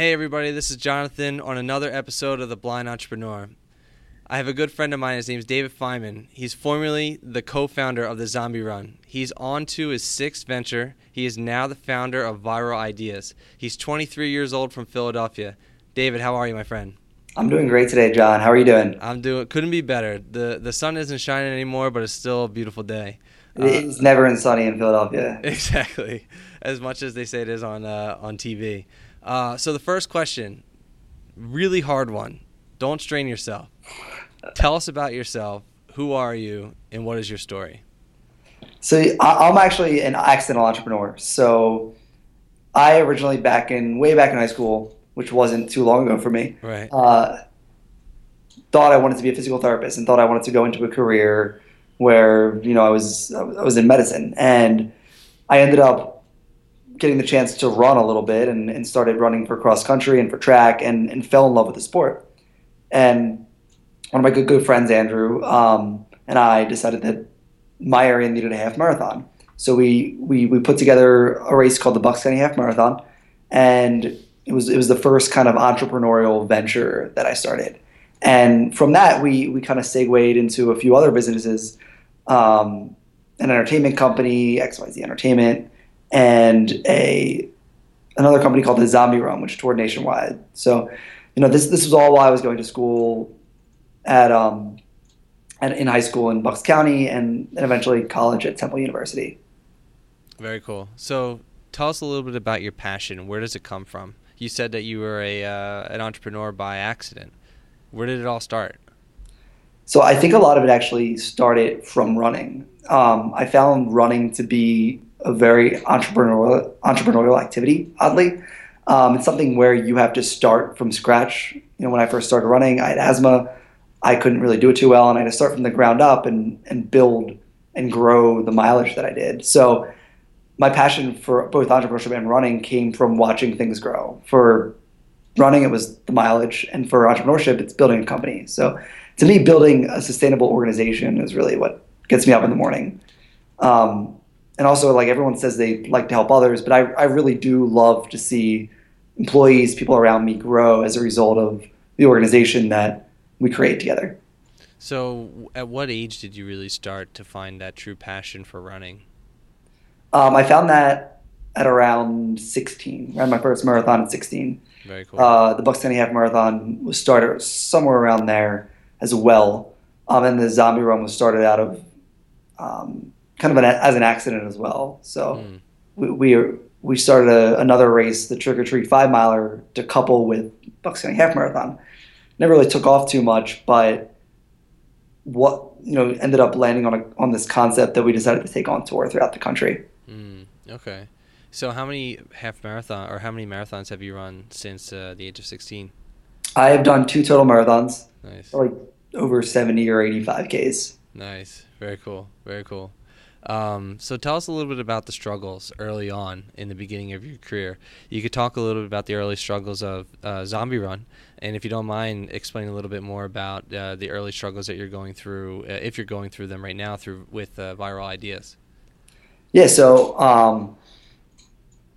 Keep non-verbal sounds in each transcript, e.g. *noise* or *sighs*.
Hey, everybody, this is Jonathan on another episode of The Blind Entrepreneur. I have a good friend of mine. His name is David Feynman. He's formerly the co founder of the Zombie Run. He's on to his sixth venture. He is now the founder of Viral Ideas. He's 23 years old from Philadelphia. David, how are you, my friend? I'm doing great today, John. How are you doing? I'm doing couldn't be better. The the sun isn't shining anymore, but it's still a beautiful day. It's uh, never sunny in Philadelphia. *laughs* Exactly, as much as they say it is on uh, on TV. Uh, so the first question, really hard one. Don't strain yourself. Tell us about yourself. Who are you, and what is your story? So I'm actually an accidental entrepreneur. So I originally back in way back in high school, which wasn't too long ago for me. Right. Uh, thought I wanted to be a physical therapist and thought I wanted to go into a career where you know I was I was in medicine and I ended up getting the chance to run a little bit and, and started running for cross country and for track and, and fell in love with the sport. And one of my good good friends, Andrew, um, and I decided that my area needed a half marathon. So we, we we put together a race called the Bucks County Half Marathon, and it was it was the first kind of entrepreneurial venture that I started. And from that, we we kind of segued into a few other businesses, um, an entertainment company, XYZ Entertainment, and a another company called the Zombie Run, which toured nationwide. So, you know, this this was all while I was going to school at um at, in high school in Bucks County and, and eventually college at Temple University. Very cool. So, tell us a little bit about your passion. Where does it come from? You said that you were a uh, an entrepreneur by accident. Where did it all start? So I think a lot of it actually started from running. Um, I found running to be a very entrepreneurial entrepreneurial activity. Oddly, um, it's something where you have to start from scratch. You know, when I first started running, I had asthma. I couldn't really do it too well, and I had to start from the ground up and and build and grow the mileage that I did. So my passion for both entrepreneurship and running came from watching things grow. For running, it was the mileage, and for entrepreneurship, it's building a company. So to me, building a sustainable organization is really what gets me up in the morning. Um, and also like everyone says they like to help others, but I, I really do love to see employees, people around me grow as a result of the organization that we create together. So, at what age did you really start to find that true passion for running? Um, I found that at around 16. I ran my first marathon at 16. Very cool. Uh, the Bucks County Half Marathon was started somewhere around there as well. Um, and the Zombie Run was started out of um, kind of an, as an accident as well. So mm. we, we we started a, another race, the Trick or Treat Five Miler, to couple with Bucks County Half Marathon. Never really took off too much, but what you know ended up landing on a, on this concept that we decided to take on tour throughout the country. Mm, okay, so how many half marathon or how many marathons have you run since uh, the age of sixteen? I have done two total marathons. Nice. Like over seventy or eighty five Ks. Nice. Very cool. Very cool. Um, so tell us a little bit about the struggles early on in the beginning of your career. You could talk a little bit about the early struggles of uh, Zombie Run, and if you don't mind, explain a little bit more about uh, the early struggles that you're going through, uh, if you're going through them right now, through with uh, Viral Ideas. Yeah. So um,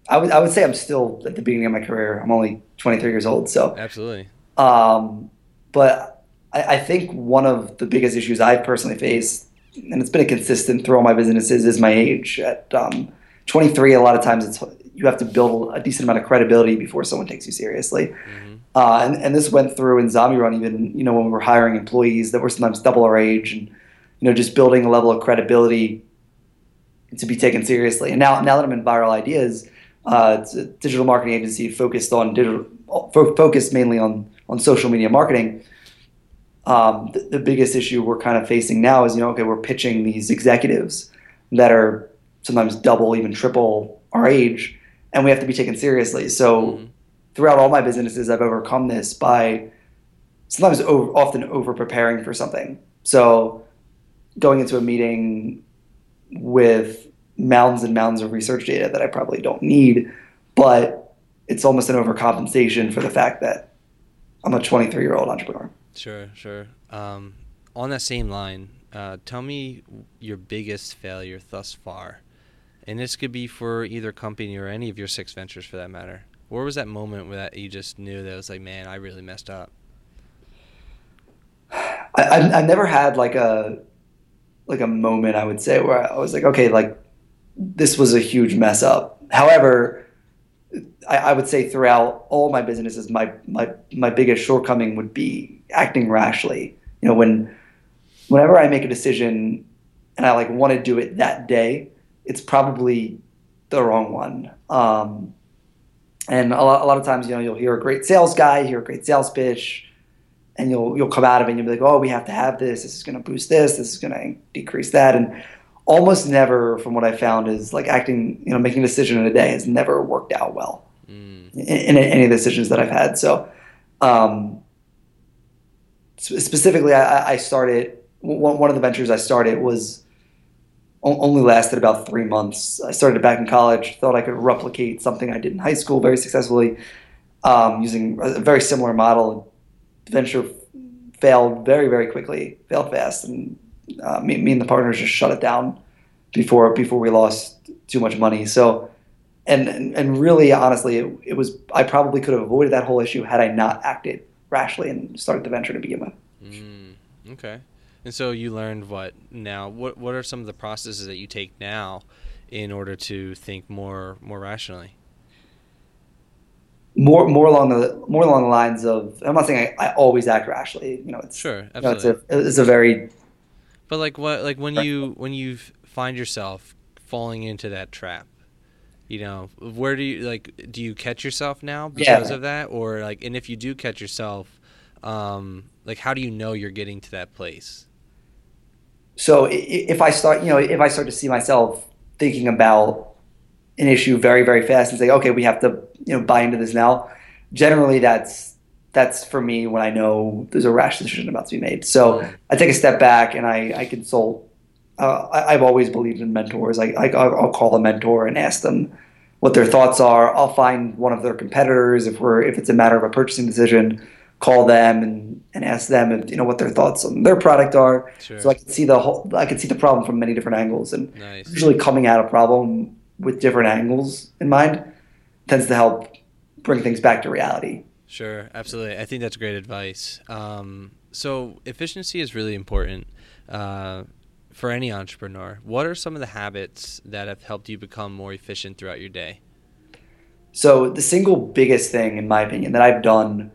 I would I would say I'm still at the beginning of my career. I'm only 23 years old. So absolutely. Um, but I, I think one of the biggest issues I've personally faced and it's been a consistent through all my businesses is my age. At um, 23, a lot of times it's you have to build a decent amount of credibility before someone takes you seriously. Mm-hmm. Uh, and, and this went through in Zombie Run, even you know when we were hiring employees that were sometimes double our age, and you know just building a level of credibility to be taken seriously. And now now that I'm in Viral Ideas, uh, it's a digital marketing agency focused on digital, focused mainly on on social media marketing um, the, the, biggest issue we're kind of facing now is you know okay we're pitching these executives that are sometimes double even triple our age and we have to be taken seriously. So mm-hmm. throughout all my businesses i've overcome this by sometimes over, often over preparing for something. So going into a meeting with mounds and mounds of research data that i probably don't need but it's almost an overcompensation for the fact that i'm a 23 year old entrepreneur Sure, sure. Um, on that same line, uh, tell me your biggest failure thus far, and this could be for either company or any of your six ventures for that matter. Where was that moment where that you just knew that it was like, man, I really messed up? *sighs* I, I've, I've never had like a like a moment I would say where I was like, okay, like this was a huge mess up. However, I, I would say throughout all my businesses, my my my biggest shortcoming would be acting rashly. You know, when whenever I make a decision and I like want to do it that day, it's probably the wrong one. Um, and a lot, a lot of times, you know, you'll hear a great sales guy, hear a great sales pitch, and you'll you'll come out of it and you'll be like, oh, we have to have this. This is going to boost this. This is going to decrease that. And almost never, from what I found, is like acting, you know, making a decision in a day has never worked out well mm. in, in, any of the decisions that I've had. So, um, specifically, I, I started one, of the ventures I started was only lasted about three months. I started it back in college, thought I could replicate something I did in high school very successfully um, using a very similar model. Venture failed very, very quickly, failed fast, and uh, me, me and the partners just shut it down before before we lost too much money. So, and and, and really, honestly, it, it was I probably could have avoided that whole issue had I not acted rashly and started the venture to begin with. Mm, okay. And so you learned what now? What what are some of the processes that you take now in order to think more more rationally? More more along the more along the lines of I'm not saying I, I always act rationally. You know, it's sure, absolutely. You know, it's, a, it's a very. But like what like when you when you find yourself falling into that trap, you know, where do you like do you catch yourself now because yeah. of that, or like, and if you do catch yourself, um, like how do you know you're getting to that place? so if I start, you know, if I start to see myself thinking about an issue very, very fast and say, okay, we have to, you know, buy into this now. Generally, that's that's for me when I know there's a rash decision about to be made. So I take a step back and I, I consult. Uh, I, have always believed in mentors. I, I, I'll call a mentor and ask them what their thoughts are. I'll find one of their competitors if we're if it's a matter of a purchasing decision call them and, and ask them if, you know what their thoughts on their product are. Sure. So I can see the whole I can see the problem from many different angles and nice. usually coming at a problem with different angles in mind tends to help bring things back to reality. Sure, absolutely. I think that's great advice. Um, so efficiency is really important uh, for any entrepreneur. What are some of the habits that have helped you become more efficient throughout your day? So the single biggest thing, in my opinion, that I've done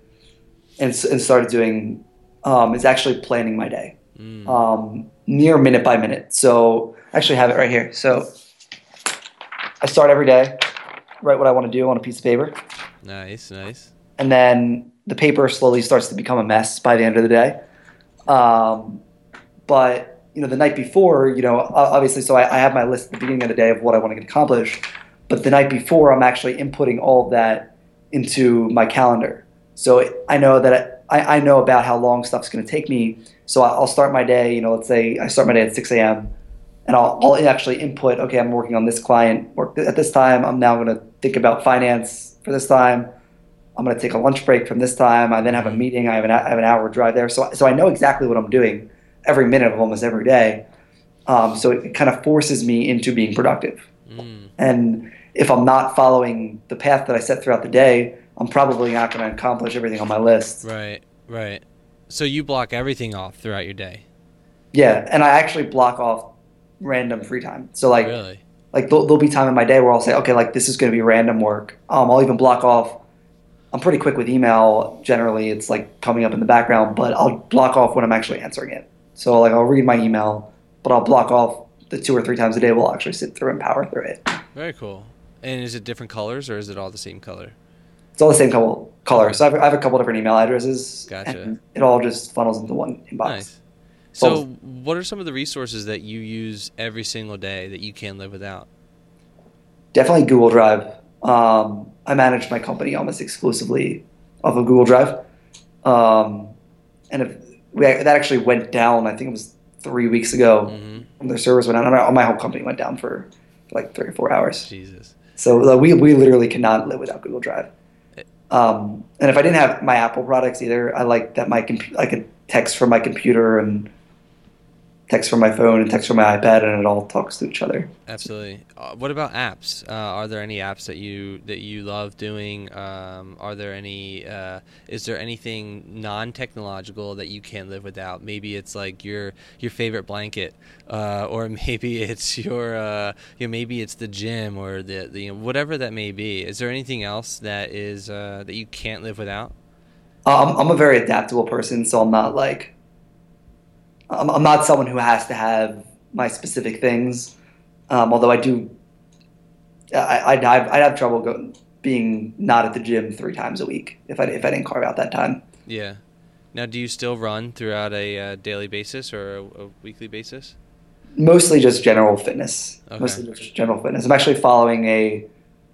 and, and started doing um, is actually planning my day mm. um, near minute by minute. So I actually have it right here. So I start every day, write what I want to do on a piece of paper. Nice, nice. And then the paper slowly starts to become a mess by the end of the day. Um, but you know, the night before, you know, obviously, so I, I have my list at the beginning of the day of what I want to get accomplished. But the night before, I'm actually inputting all of that into my calendar. So I know that I, I know about how long stuff's going to take me. So I'll start my day, you know, let's say I start my day at 6 a.m. and I'll, I'll actually input, okay, I'm working on this client work at this time. I'm now going to think about finance for this time. I'm going to take a lunch break from this time. I then have a mm-hmm. meeting. I have an, I have an hour drive there. So, so I know exactly what I'm doing every minute of almost every day. Um, so it, it, kind of forces me into being productive. Mm. And if I'm not following the path that I set throughout the day, I'm probably not going to accomplish everything on my list. Right, right. So you block everything off throughout your day. Yeah, and I actually block off random free time. So like, really? like there'll, there'll be time in my day where I'll say, okay, like this is going to be random work. Um, I'll even block off. I'm pretty quick with email. Generally, it's like coming up in the background, but I'll block off when I'm actually answering it. So like I'll read my email, but I'll block off the two or three times a day. We'll actually sit through and power through it. Very cool. And is it different colors or is it all the same color? It's all the same couple color. So I have, I have a couple different email addresses. Gotcha. And it all just funnels into one inbox. Nice. So, what are some of the resources that you use every single day that you can't live without? Definitely Google Drive. Um, I manage my company almost exclusively off of Google Drive. Um, and if we, that actually went down, I think it was three weeks ago mm-hmm. when their servers went down. My whole company went down for like three or four hours. Jesus. So like, we, we literally cannot live without Google Drive. Um, and if I didn't have my Apple products either, I like that my comp- I could text from my computer and text from my phone and text from my iPad, and it all talks to each other. Absolutely. Uh, what about apps? Uh, are there any apps that you that you love doing? Um, are there any? Uh, is there anything non-technological that you can't live without? Maybe it's like your your favorite blanket, uh, or *laughs* maybe it's your uh, you know, maybe it's the gym or the, the you know, whatever that may be. Is there anything else that is uh, that you can't live without? Um, I'm a very adaptable person, so I'm not like I'm, I'm not someone who has to have my specific things. Um, although I do, I, I'd, have, I'd have trouble go, being not at the gym three times a week if I if I didn't carve out that time. Yeah. Now, do you still run throughout a uh, daily basis or a, a, weekly basis? Mostly just general fitness. Okay. Mostly just general fitness. I'm actually following a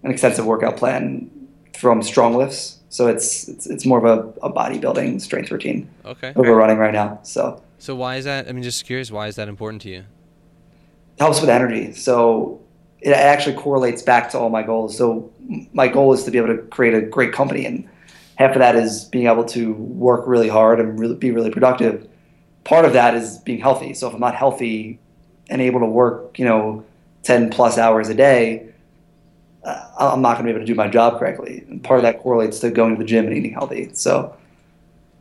an extensive workout plan from Strong Lifts, so it's it's, it's more of a, a bodybuilding strength routine. Okay. Over running right now, so. So why is that? I mean, just curious. Why is that important to you? It helps with energy. So it actually correlates back to all my goals. So my goal is to be able to create a great company, and half of that is being able to work really hard and really be really productive. Part of that is being healthy. So if I'm not healthy and able to work, you know, ten plus hours a day, uh, I'm not going to be able to do my job correctly. And part of that correlates to going to the gym and eating healthy. So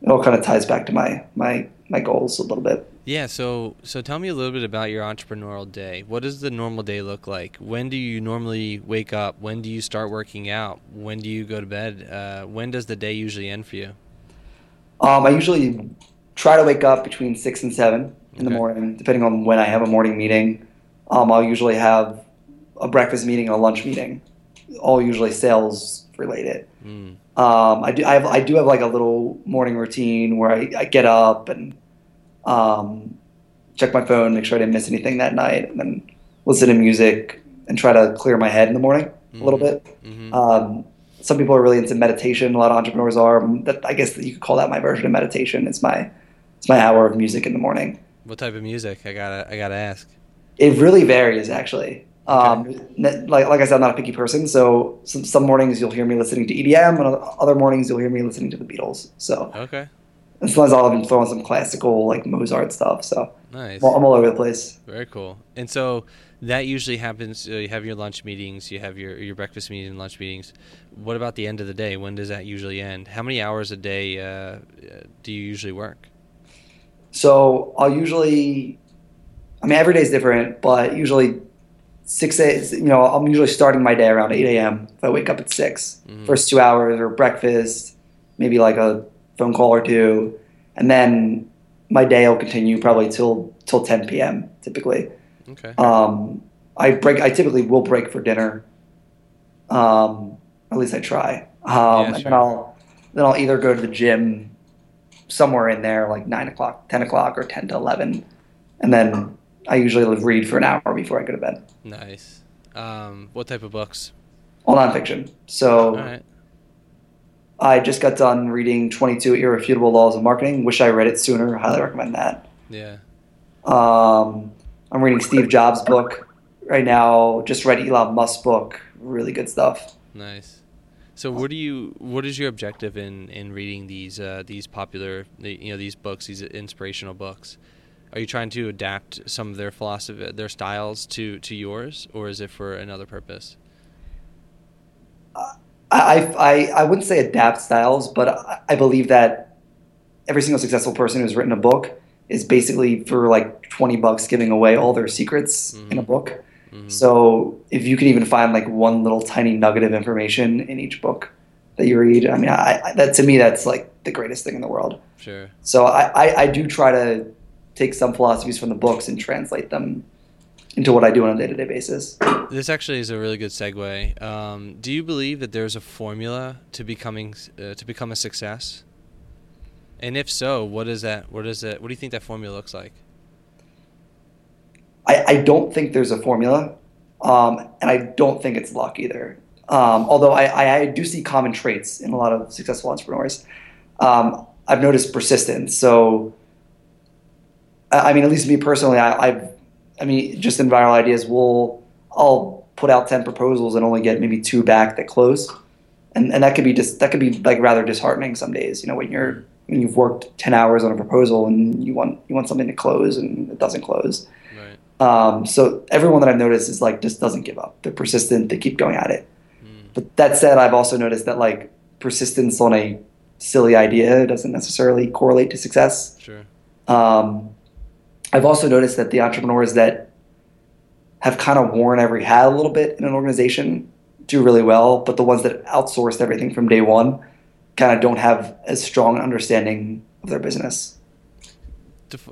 it all kind of ties back to my my my goals a little bit. Yeah, so so tell me a little bit about your entrepreneurial day. What does the normal day look like? When do you normally wake up? When do you start working out? When do you go to bed? Uh, when does the day usually end for you? Um, I usually try to wake up between six and seven in Okay. the morning, depending on when I have a morning meeting. Um, I'll usually have a breakfast meeting and a lunch meeting, all usually sales related. Mm. Um, I do I, have, I do have like a little morning routine where I, I get up and um, check my phone, make sure I didn't miss anything that night, and then listen to music and try to clear my head in the morning a little Mhm. bit. hmm Um, some people are really into meditation. A lot of entrepreneurs are. That I guess you could call that my version of meditation. It's my it's my hour of music in the morning. What type of music? I gotta I gotta ask. It really varies, actually. Um, like like I said, I'm not a picky person. So some, some mornings you'll hear me listening to EDM, and other mornings you'll hear me listening to the Beatles. So Okay, and sometimes I'll even throw in some classical like Mozart stuff. So nice. I'm all, I'm all over the place. Very cool. And so that usually happens. Uh, you have your lunch meetings, you have your your breakfast meetings and lunch meetings. What about the end of the day? When does that usually end? How many hours a day uh, do you usually work? So I'll usually, I mean, every day is different, but usually six a, you know, I'm usually starting my day around 8 a.m. if I wake up at 6 Mhm. First two hours or breakfast, maybe like a phone call or two. And then my day will continue probably till, till 10 p.m. typically. Okay. Um, I break, I typically will break for dinner. Um, at least I try. Um, Yeah, and then I'll, then I'll either go to the gym somewhere in there, like nine o'clock, ten o'clock, or ten to eleven, and then I usually read for an hour before I go to bed. Nice. Um, what type of books? All nonfiction. So All right. I just got done reading 22 Irrefutable Laws of Marketing. Wish I read it sooner. Highly recommend that. Yeah. Um, I'm reading Steve Jobs' book right now. Just read Elon Musk's book. Really good stuff. Nice. So, what do you? What is your objective in in reading these uh, these popular, you know, these books, these inspirational books? Are you trying to adapt some of their philosophy, their styles to to yours, or is it for another purpose? I, I, I wouldn't say adapt styles, but I, I believe that every single successful person who's written a book is basically for like 20 bucks giving away all their secrets in a Mhm. book. Mhm. So if you can even find like one little tiny nugget of information in each book that you read, I mean, I, I, that to me, that's like the greatest thing in the world. Sure. So I, I, I do try to take some philosophies from the books and translate them into what I do on a day to day basis. This actually is a really good segue. Um, do you believe that there's a formula to becoming uh, to become a success? And if so, what is that? What is that? What do you think that formula looks like? I, I don't think there's a formula, um, and I don't think it's luck either. Um, although I, I, do see common traits in a lot of successful entrepreneurs. Um, I've noticed persistence. So, I mean, at least me personally, I, I've, I mean, just in viral ideas, we'll, I'll put out ten proposals and only get maybe two back that close, and and that could be just that could be like rather disheartening some days. You know, when you're when you've worked 10 hours on a proposal and you want you want something to close and it doesn't close. Right. Um, so everyone that I've noticed is like just doesn't give up. They're persistent. They keep going at it. Mm. But that said, I've also noticed that like persistence on a silly idea doesn't necessarily correlate to success. Sure. Um, I've also noticed that the entrepreneurs that have kind of worn every hat a little bit in an organization do really well, but the ones that outsourced everything from day one kind of don't have as strong an understanding of their business.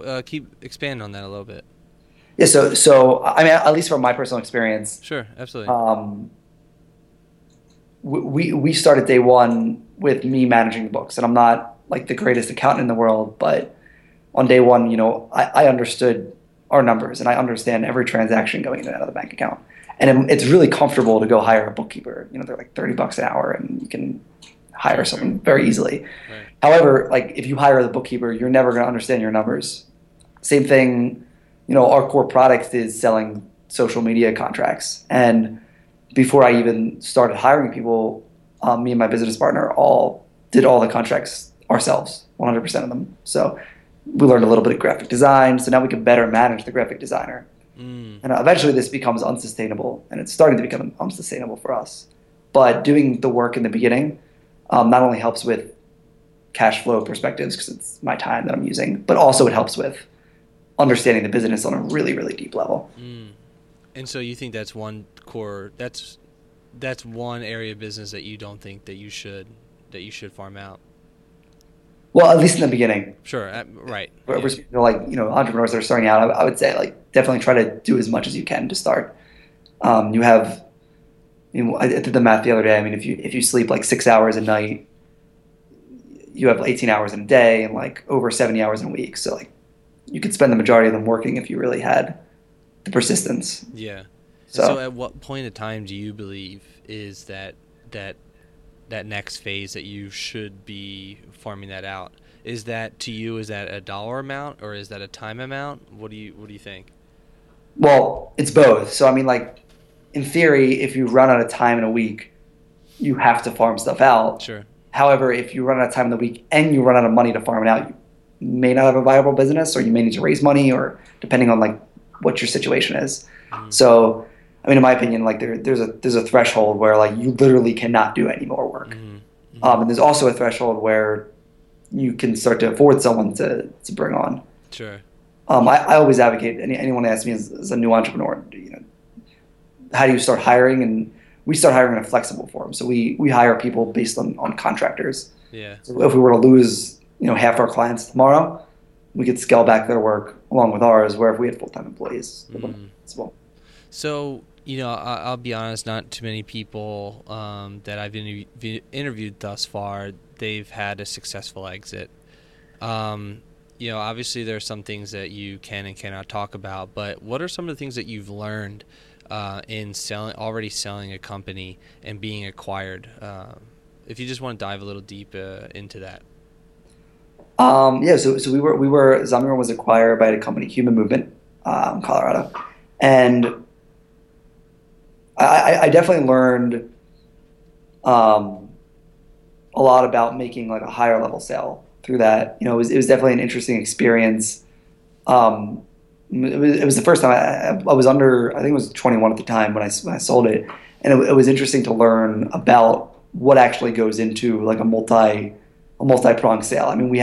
Uh, keep expand on that a little bit. Yeah, so so I mean, at least from my personal experience, Sure, absolutely. um, we we started day one with me managing the books, and I'm not like the greatest accountant in the world, but on day one, you know, I, I understood our numbers and I understand every transaction going in and out of the bank account, and it, it's really comfortable to go hire a bookkeeper. You know, they're like thirty bucks an hour, and you can hire someone very easily. right. However, like if you hire the bookkeeper, you're never going to understand your numbers. Same thing, you know, our core product is selling social media contracts. And before I even started hiring people, um, me and my business partner all did all the contracts ourselves, 100% of them. So we learned a little bit of graphic design. So now we can better manage the graphic designer. Mm. And eventually this becomes unsustainable and it's starting to become unsustainable for us. But doing the work in the beginning um, not only helps with cash flow perspectives because it's my time that I'm using, but also it helps with understanding the business on a really, really deep level. Mm. And so you think that's one core that's that's one area of business that you don't think that you should that you should farm out. Well, at least in the beginning, Sure, uh, right. We're- yeah. we're like you know entrepreneurs that are starting out, I, I would say like definitely try to do as much as you can to start. Um, you have, you know, I did the math the other day. I mean, if you if you sleep like six hours a night, you have 18 hours in a day and like over 70 hours in a week. So like, you could spend the majority of them working if you really had the persistence. Yeah. So, So, at what point of time do you believe is that that that next phase that you should be farming that out? Is that to you? Is that a dollar amount or is that a time amount? What do you What do you think? well, it's both. So I mean, like in theory, if you run out of time in a week, you have to farm stuff out. Sure. However, if you run out of time in the week and you run out of money to farm it out, you may not have a viable business, or you may need to raise money, or depending on like what your situation is. Mhm. So, I mean, in my opinion, like there, there's a there's a threshold where like you literally cannot do any more work, Mhm. Mhm. um, and there's also a threshold where you can start to afford someone to to bring on. Sure. Um, I, I always advocate any, anyone asks me as, as a new entrepreneur, you know, how do you start hiring? And we start hiring in a flexible form. So we we hire people based on on contractors. Yeah. So if we were to lose, you know, half our clients tomorrow, we could scale back their work along with ours. Where if we had full time employees, it wouldn't Mhm. possible. So you know, I, I'll be honest. Not too many people um, that I've interview- interviewed thus far, they've had a successful exit. Um, you know, obviously there are some things that you can and cannot talk about, but what are some of the things that you've learned uh, in selling, already selling a company and being acquired? Um, if you just want to dive a little deep uh, into that. Um, yeah, so, so we were we were Zombie was acquired by a company, Human Movement, um, Colorado, and I, I- definitely learned um, a lot about making like a higher level sale through that. You know, it was it was definitely an interesting experience. Um, it was, it was the first time I, I was under I think it was 21 at the time when I when I sold it, and it, it was interesting to learn about what actually goes into like a multi a multi pronged sale. I mean, we